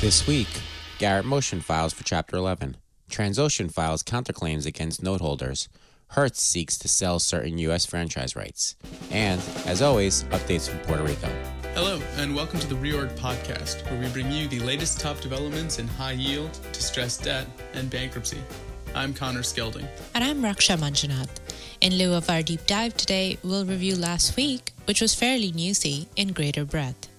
This week, Garrett Motion files for Chapter 11. Transocean files counterclaims against noteholders. Hertz seeks to sell certain U.S. franchise rights. And, as always, updates from Puerto Rico. Hello, and welcome to the Reorg Podcast, where we bring you the latest top developments in high yield, distressed debt, and bankruptcy. I'm Connor Skelding. And I'm Raksha Manjunath. In lieu of our deep dive today, we'll review last week, which was fairly newsy in greater breadth.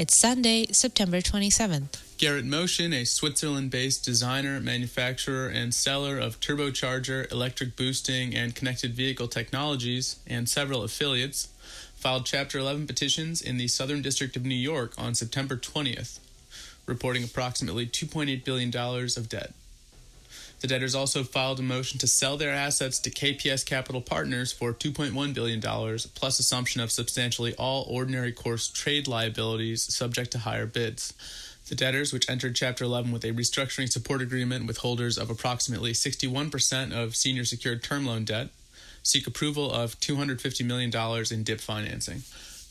It's Sunday, September 27th. Garrett Motion, a Switzerland based designer, manufacturer, and seller of turbocharger, electric boosting, and connected vehicle technologies, and several affiliates, filed Chapter 11 petitions in the Southern District of New York on September 20th, reporting approximately $2.8 billion of debt. The debtors also filed a motion to sell their assets to KPS Capital Partners for $2.1 billion, plus assumption of substantially all ordinary course trade liabilities subject to higher bids. The debtors, which entered Chapter 11 with a restructuring support agreement with holders of approximately 61% of senior secured term loan debt, seek approval of $250 million in DIP financing.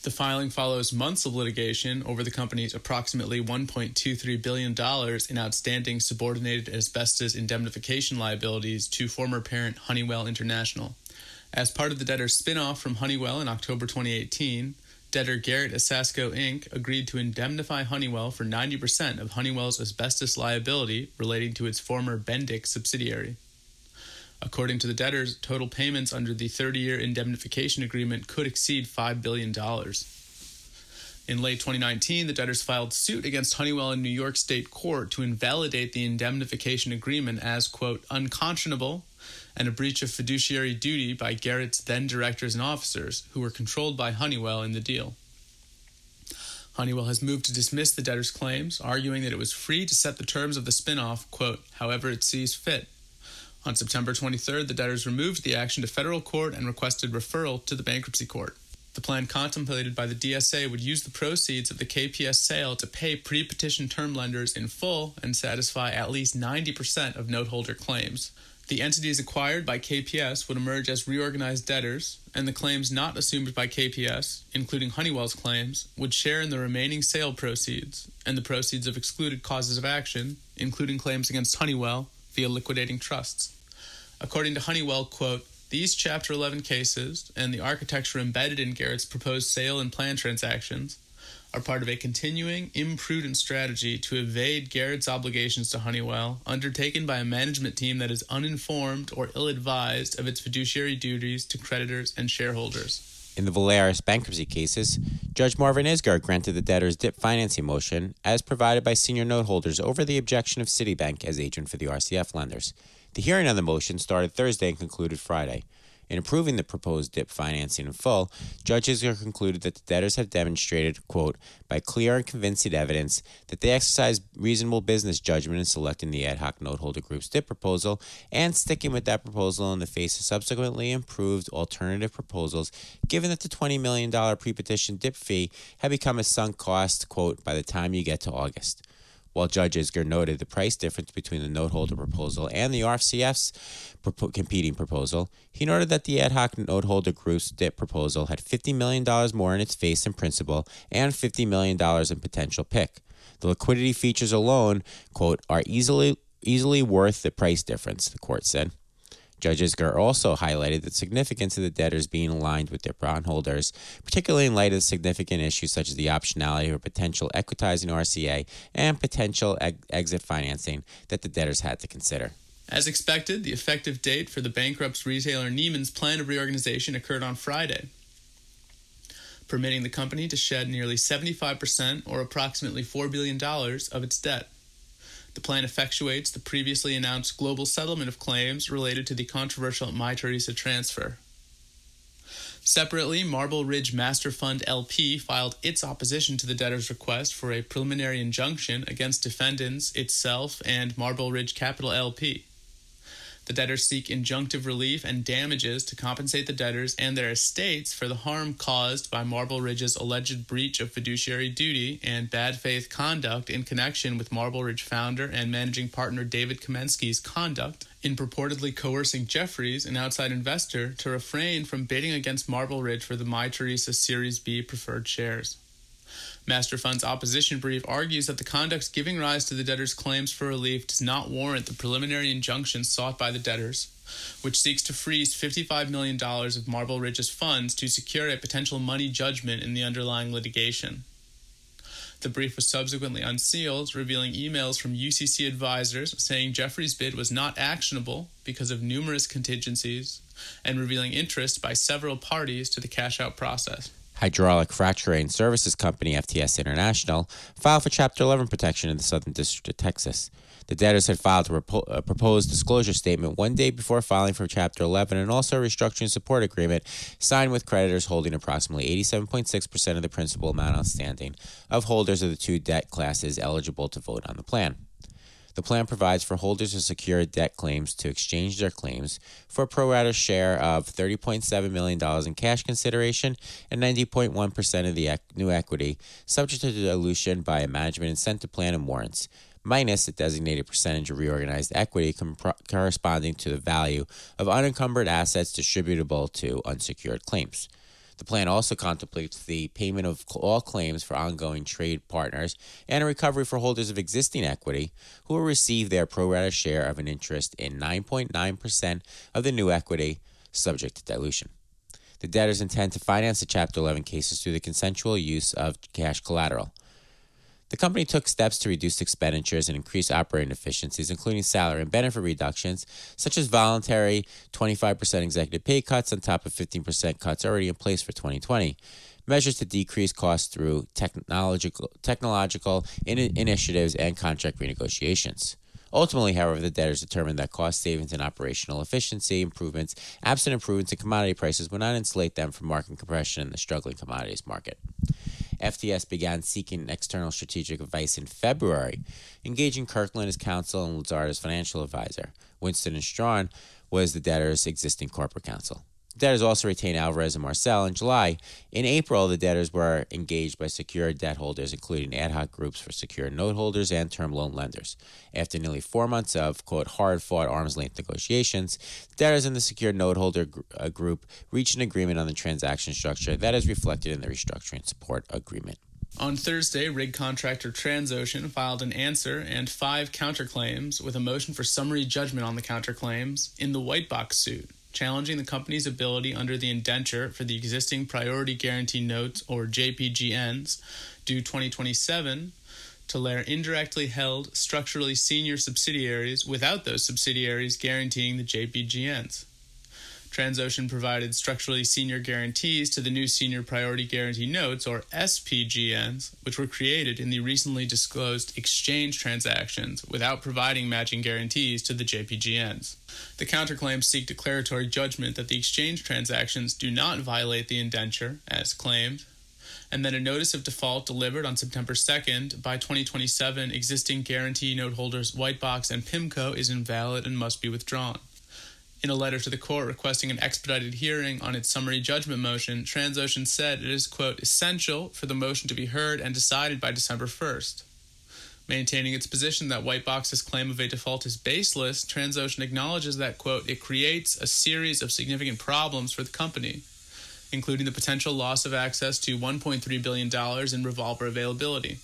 The filing follows months of litigation over the company's approximately $1.23 billion in outstanding subordinated asbestos indemnification liabilities to former parent Honeywell International. As part of the debtor's spinoff from Honeywell in October 2018, debtor Garrett ASASCO Inc. agreed to indemnify Honeywell for 90% of Honeywell's asbestos liability relating to its former Bendix subsidiary. According to the debtors, total payments under the 30 year indemnification agreement could exceed $5 billion. In late 2019, the debtors filed suit against Honeywell in New York State Court to invalidate the indemnification agreement as, quote, unconscionable and a breach of fiduciary duty by Garrett's then directors and officers, who were controlled by Honeywell in the deal. Honeywell has moved to dismiss the debtor's claims, arguing that it was free to set the terms of the spinoff, quote, however it sees fit, on September 23rd, the debtors removed the action to federal court and requested referral to the bankruptcy court. The plan contemplated by the DSA would use the proceeds of the KPS sale to pay pre petition term lenders in full and satisfy at least 90% of noteholder claims. The entities acquired by KPS would emerge as reorganized debtors, and the claims not assumed by KPS, including Honeywell's claims, would share in the remaining sale proceeds and the proceeds of excluded causes of action, including claims against Honeywell, via liquidating trusts. According to Honeywell, quote, these Chapter 11 cases and the architecture embedded in Garrett's proposed sale and plan transactions are part of a continuing, imprudent strategy to evade Garrett's obligations to Honeywell, undertaken by a management team that is uninformed or ill advised of its fiduciary duties to creditors and shareholders. In the Valaris bankruptcy cases, Judge Marvin Isgur granted the debtor's DIP financing motion as provided by senior noteholders over the objection of Citibank as agent for the RCF lenders. The hearing on the motion started Thursday and concluded Friday. In approving the proposed DIP financing in full, judges concluded that the debtors have demonstrated, quote, by clear and convincing evidence that they exercised reasonable business judgment in selecting the ad hoc noteholder group's DIP proposal and sticking with that proposal in the face of subsequently improved alternative proposals, given that the $20 million pre-petition DIP fee had become a sunk cost, quote, by the time you get to August. While Judge Isgur noted the price difference between the noteholder proposal and the RCF's competing proposal, he noted that the ad hoc noteholder group's DIP proposal had $50 million more in its face and principal and $50 million in potential PIK. The liquidity features alone, quote, are easily easily worth the price difference, the court said. Judge Isgur also highlighted the significance of the debtors being aligned with their bondholders, particularly in light of significant issues such as the optionality of potential equitizing RCA and potential exit financing that the debtors had to consider. As expected, the effective date for the bankrupt retailer Neiman's plan of reorganization occurred on Friday, permitting the company to shed nearly 75% or approximately $4 billion of its debt. The plan effectuates the previously announced global settlement of claims related to the controversial Mytheresa transfer. Separately, Marble Ridge Master Fund LP filed its opposition to the debtor's request for a preliminary injunction against defendants, itself, and Marble Ridge Capital LP. The debtors seek injunctive relief and damages to compensate the debtors and their estates for the harm caused by Marble Ridge's alleged breach of fiduciary duty and bad faith conduct in connection with Marble Ridge founder and managing partner David Kamensky's conduct in purportedly coercing Jefferies, an outside investor, to refrain from bidding against Marble Ridge for the Mytheresa Series B preferred shares. Master Fund's opposition brief argues that the conduct giving rise to the debtors' claims for relief does not warrant the preliminary injunction sought by the debtors, which seeks to freeze $55 million of Marble Ridge's funds to secure a potential money judgment in the underlying litigation. The brief was subsequently unsealed, revealing emails from UCC advisors saying Jefferies' bid was not actionable because of numerous contingencies, and revealing interest by several parties to the cash out process. Hydraulic Fracturing Services Company, FTS International, filed for Chapter 11 protection in the Southern District of Texas. The debtors had filed a, repo- a, proposed disclosure statement one day before filing for Chapter 11 and also a restructuring support agreement signed with creditors holding approximately 87.6% of the principal amount outstanding of holders of the two debt classes eligible to vote on the plan. The plan provides for holders of secured debt claims to exchange their claims for a pro rata share of $30.7 million in cash consideration and 90.1% of the new equity, subject to dilution by a management incentive plan and warrants, minus a designated percentage of reorganized equity corresponding to the value of unencumbered assets distributable to unsecured claims. The plan also contemplates the payment of all claims for ongoing trade partners and a recovery for holders of existing equity who will receive their pro rata share of an interest in 9.9% of the new equity, subject to dilution. The debtors intend to finance the Chapter 11 cases through the consensual use of cash collateral. The company took steps to reduce expenditures and increase operating efficiencies, including salary and benefit reductions, such as voluntary 25% executive pay cuts on top of 15% cuts already in place for 2020. Measures to decrease costs through technological, technological in- initiatives and contract renegotiations. Ultimately, however, the debtors determined that cost savings and operational efficiency improvements, absent improvements in commodity prices, would not insulate them from market compression in the struggling commodities market. FTS began seeking external strategic advice in February, engaging Kirkland as counsel and Lazard as financial advisor. Winston and Strawn was the debtor's existing corporate counsel. Debtors also retained Alvarez and Marsal in July. In April, the debtors were engaged by secured debt holders, including ad hoc groups for secured note holders and term loan lenders. After nearly four months of, quote, hard fought arm's length negotiations, debtors and the secured note holder gr- uh, group reached an agreement on the transaction structure that is reflected in the restructuring support agreement. On Thursday, rig contractor Transocean filed an answer and five counterclaims with a motion for summary judgment on the counterclaims in the Whitebox suit challenging the company's ability under the indenture for the existing priority guarantee notes or JPGNs due 2027 to layer indirectly held structurally senior subsidiaries without those subsidiaries guaranteeing the JPGNs. Transocean provided structurally senior guarantees to the new Senior Priority Guarantee Notes, or SPGNs, which were created in the recently disclosed exchange transactions without providing matching guarantees to the JPGNs. The counterclaims seek declaratory judgment that the exchange transactions do not violate the indenture, as claimed, and that a notice of default delivered on September 2nd by 2027 existing guarantee note holders Whitebox and PIMCO is invalid and must be withdrawn. In a letter to the court requesting an expedited hearing on its summary judgment motion, Transocean said it is, quote, essential for the motion to be heard and decided by December 1st. Maintaining its position that Whitebox's claim of a default is baseless, Transocean acknowledges that, quote, it creates a series of significant problems for the company, including the potential loss of access to $1.3 billion in revolver availability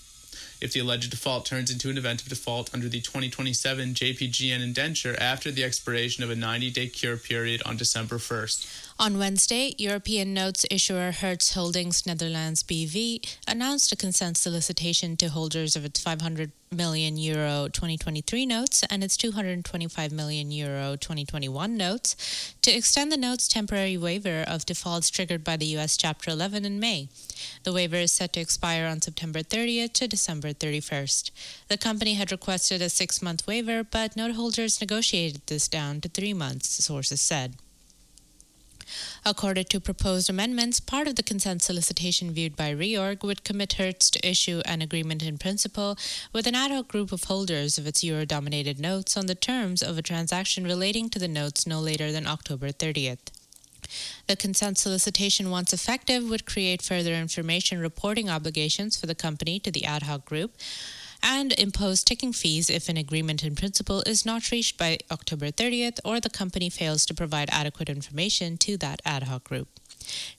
if the alleged default turns into an event of default under the 2027 JPGN indenture after the expiration of a 90 day cure period on December 1st. On Wednesday, European notes issuer Hertz Holdings Netherlands BV announced a consent solicitation to holders of its 500 million euro 2023 notes and its 225 million euro 2021 notes to extend the notes' temporary waiver of defaults triggered by the U.S. Chapter 11 in May. The waiver is set to expire on September 30th to December 31st. The company had requested a six month waiver, but note holders negotiated this down to three months, sources said. According to proposed amendments, part of the consent solicitation viewed by Reorg would commit Hertz to issue an agreement in principle with an ad hoc group of holders of its euro dominated notes on the terms of a transaction relating to the notes no later than October 30th. The consent solicitation, once effective, would create further information reporting obligations for the company to the ad hoc group and impose ticking fees if an agreement in principle is not reached by October 30th or the company fails to provide adequate information to that ad hoc group.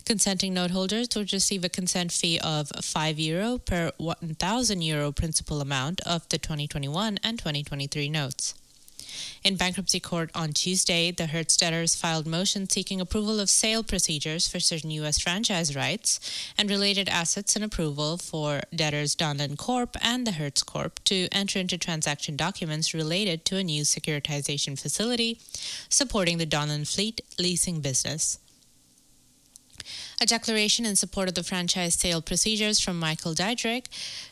Consenting note holders would receive a consent fee of 5 euro per 1,000 euro principal amount of the 2021 and 2023 notes. In bankruptcy court on Tuesday, the Hertz debtors filed motions seeking approval of sale procedures for certain U.S. franchise rights and related assets and approval for debtors Donlen Corp and the Hertz Corp to enter into transaction documents related to a new securitization facility supporting the Donlen Fleet leasing business. A declaration in support of the franchise sale procedures from Michael Diedrich,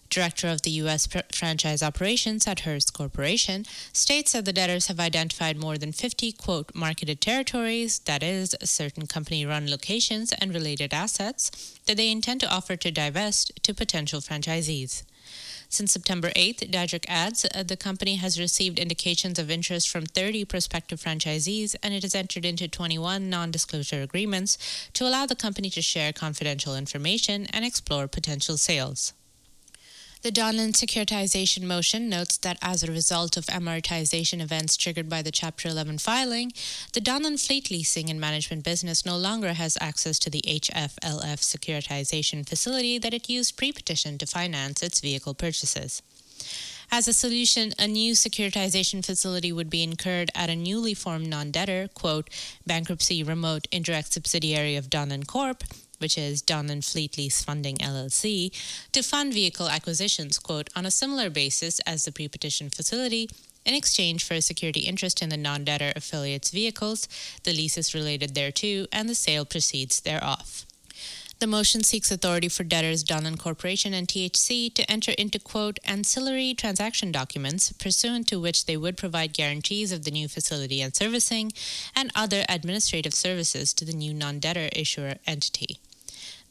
director of the U.S. Franchise operations at Hertz Corporation, states that the debtors have identified more than 50, quote, marketed territories, that is, certain company run locations and related assets, that they intend to offer to divest to potential franchisees. Since September 8th, Diedrich adds uh, the company has received indications of interest from 30 prospective franchisees and it has entered into 21 non disclosure agreements to allow the company to share confidential information and explore potential sales. The Donlen securitization motion notes that as a result of amortization events triggered by the Chapter 11 filing, the Donlen fleet leasing and management business no longer has access to the HFLF securitization facility that it used pre petition to finance its vehicle purchases. As a solution, a new securitization facility would be incurred at a newly formed non debtor, quote, bankruptcy remote indirect subsidiary of Donlen Corp, which is Donlen Fleet Lease Funding LLC, to fund vehicle acquisitions, quote, on a similar basis as the pre-petition facility in exchange for a security interest in the non-debtor affiliates' vehicles, the leases related thereto, and the sale proceeds thereof. The motion seeks authority for debtors Donlen Corporation and THC to enter into, quote, ancillary transaction documents pursuant to which they would provide guarantees of the new facility and servicing and other administrative services to the new non debtor issuer entity.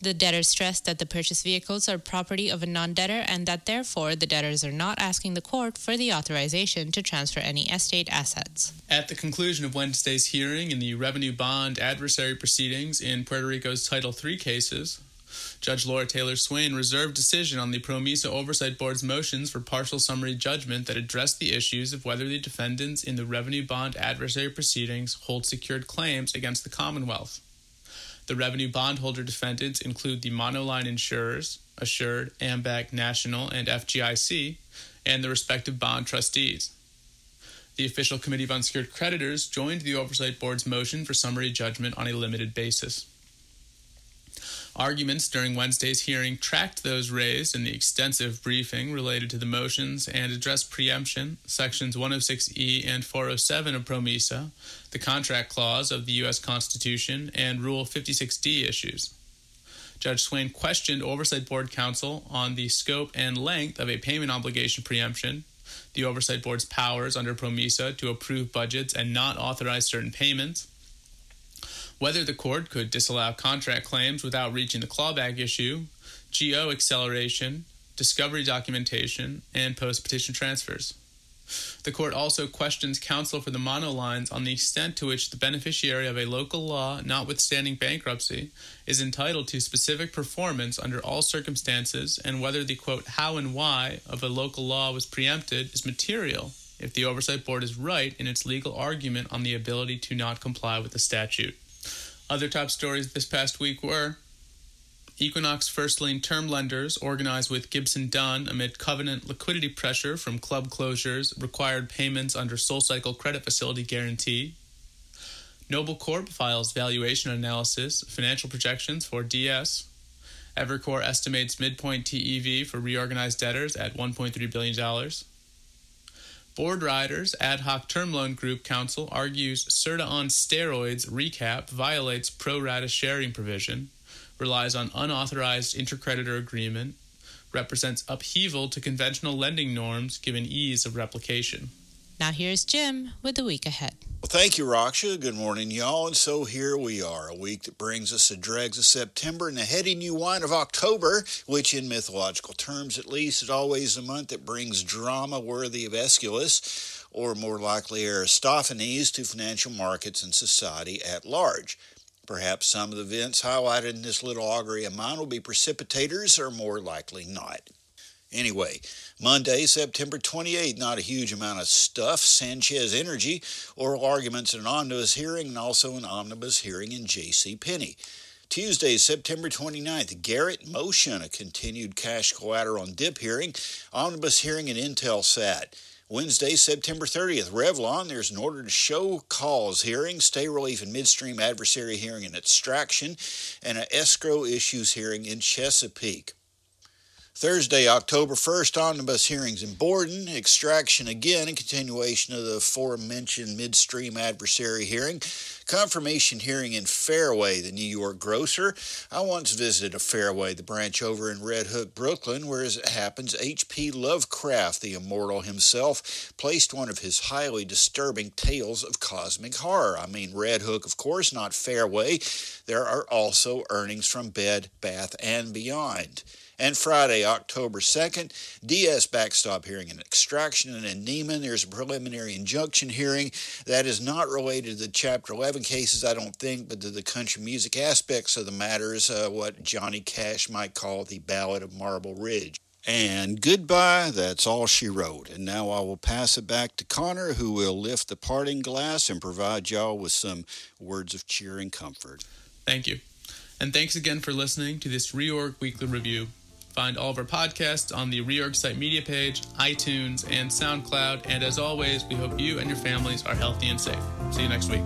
The debtors stress that the purchased vehicles are property of a non debtor and that therefore the debtors are not asking the court for the authorization to transfer any estate assets. At the conclusion of Wednesday's hearing in the revenue bond adversary proceedings in Puerto Rico's Title III cases, Judge Laura Taylor Swain reserved decision on the PROMESA Oversight Board's motions for partial summary judgment that addressed the issues of whether the defendants in the revenue bond adversary proceedings hold secured claims against the Commonwealth. The revenue bondholder defendants include the monoline insurers, Assured, AMBAC, National, and FGIC, and the respective bond trustees. The Official Committee of Unsecured Creditors joined the Oversight Board's motion for summary judgment on a limited basis. Arguments during Wednesday's hearing tracked those raised in the extensive briefing related to the motions and addressed preemption, sections 106E and 407 of PROMESA, the contract clause of the U.S. Constitution, and Rule 56D issues. Judge Swain questioned Oversight Board counsel on the scope and length of a payment obligation preemption, the Oversight Board's powers under PROMESA to approve budgets and not authorize certain payments, whether the court could disallow contract claims without reaching the clawback issue, GO acceleration, discovery documentation, and post petition transfers. The court also questions counsel for the monolines on the extent to which the beneficiary of a local law, notwithstanding bankruptcy, is entitled to specific performance under all circumstances and whether the quote how and why of a local law was preempted is material if the oversight board is right in its legal argument on the ability to not comply with the statute. Other top stories this past week were Equinox first lien term lenders organized with Gibson Dunn amid covenant liquidity pressure from club closures, required payments under SoulCycle credit facility guarantee. Noble Corp files valuation analysis, financial projections for DS. Evercore estimates midpoint TEV for reorganized debtors at $1.3 billion. Boardriders Ad Hoc Term Loan Group Counsel argues Serta on steroids recap violates pro rata sharing provision, relies on unauthorized intercreditor agreement, represents upheaval to conventional lending norms given ease of replication. Now here's Jim with the week ahead. Well, thank you, Raksha. Good morning, y'all. And so here we are, a week that brings us the dregs of September and the heady new wine of October, which, in mythological terms at least, is always a month that brings drama worthy of Aeschylus, or more likely Aristophanes, to financial markets and society at large. Perhaps some of the events highlighted in this little augury of mine will be precipitators, or more likely not. Anyway, Monday, September 28th, not a huge amount of stuff. Sanchez Energy, oral arguments in an omnibus hearing, and also an omnibus hearing in J.C. Penney. Tuesday, September 29th, Garrett Motion, a continued cash collateral on DIP hearing, omnibus hearing, and Intelsat. Wednesday, September 30th, Revlon, there's an order to show cause hearing, stay relief and midstream adversary hearing and extraction, and an escrow issues hearing in Chesapeake. Thursday, October 1st, omnibus hearings in Borden, extraction again, a continuation of the aforementioned midstream adversary hearing, confirmation hearing in Fairway, the New York grocer. I once visited a Fairway, the branch over in Red Hook, Brooklyn, where, as it happens, H.P. Lovecraft, the immortal himself, placed one of his highly disturbing tales of cosmic horror. I mean, Red Hook, of course, not Fairway. There are also earnings from Bed, Bath, and Beyond. And Friday, October 2nd, DS backstop hearing and extraction. And in Neiman, there's a preliminary injunction hearing that is not related to the Chapter 11 cases, I don't think, but to the country music aspects of the matters, uh, what Johnny Cash might call the Ballad of Marble Ridge. And goodbye, that's all she wrote. And now I will pass it back to Connor, who will lift the parting glass and provide y'all with some words of cheer and comfort. Thank you. And thanks again for listening to this Reorg Weekly Review. Find all of our podcasts on the Reorg site media page, iTunes, and SoundCloud. And as always, we hope you and your families are healthy and safe. See you next week.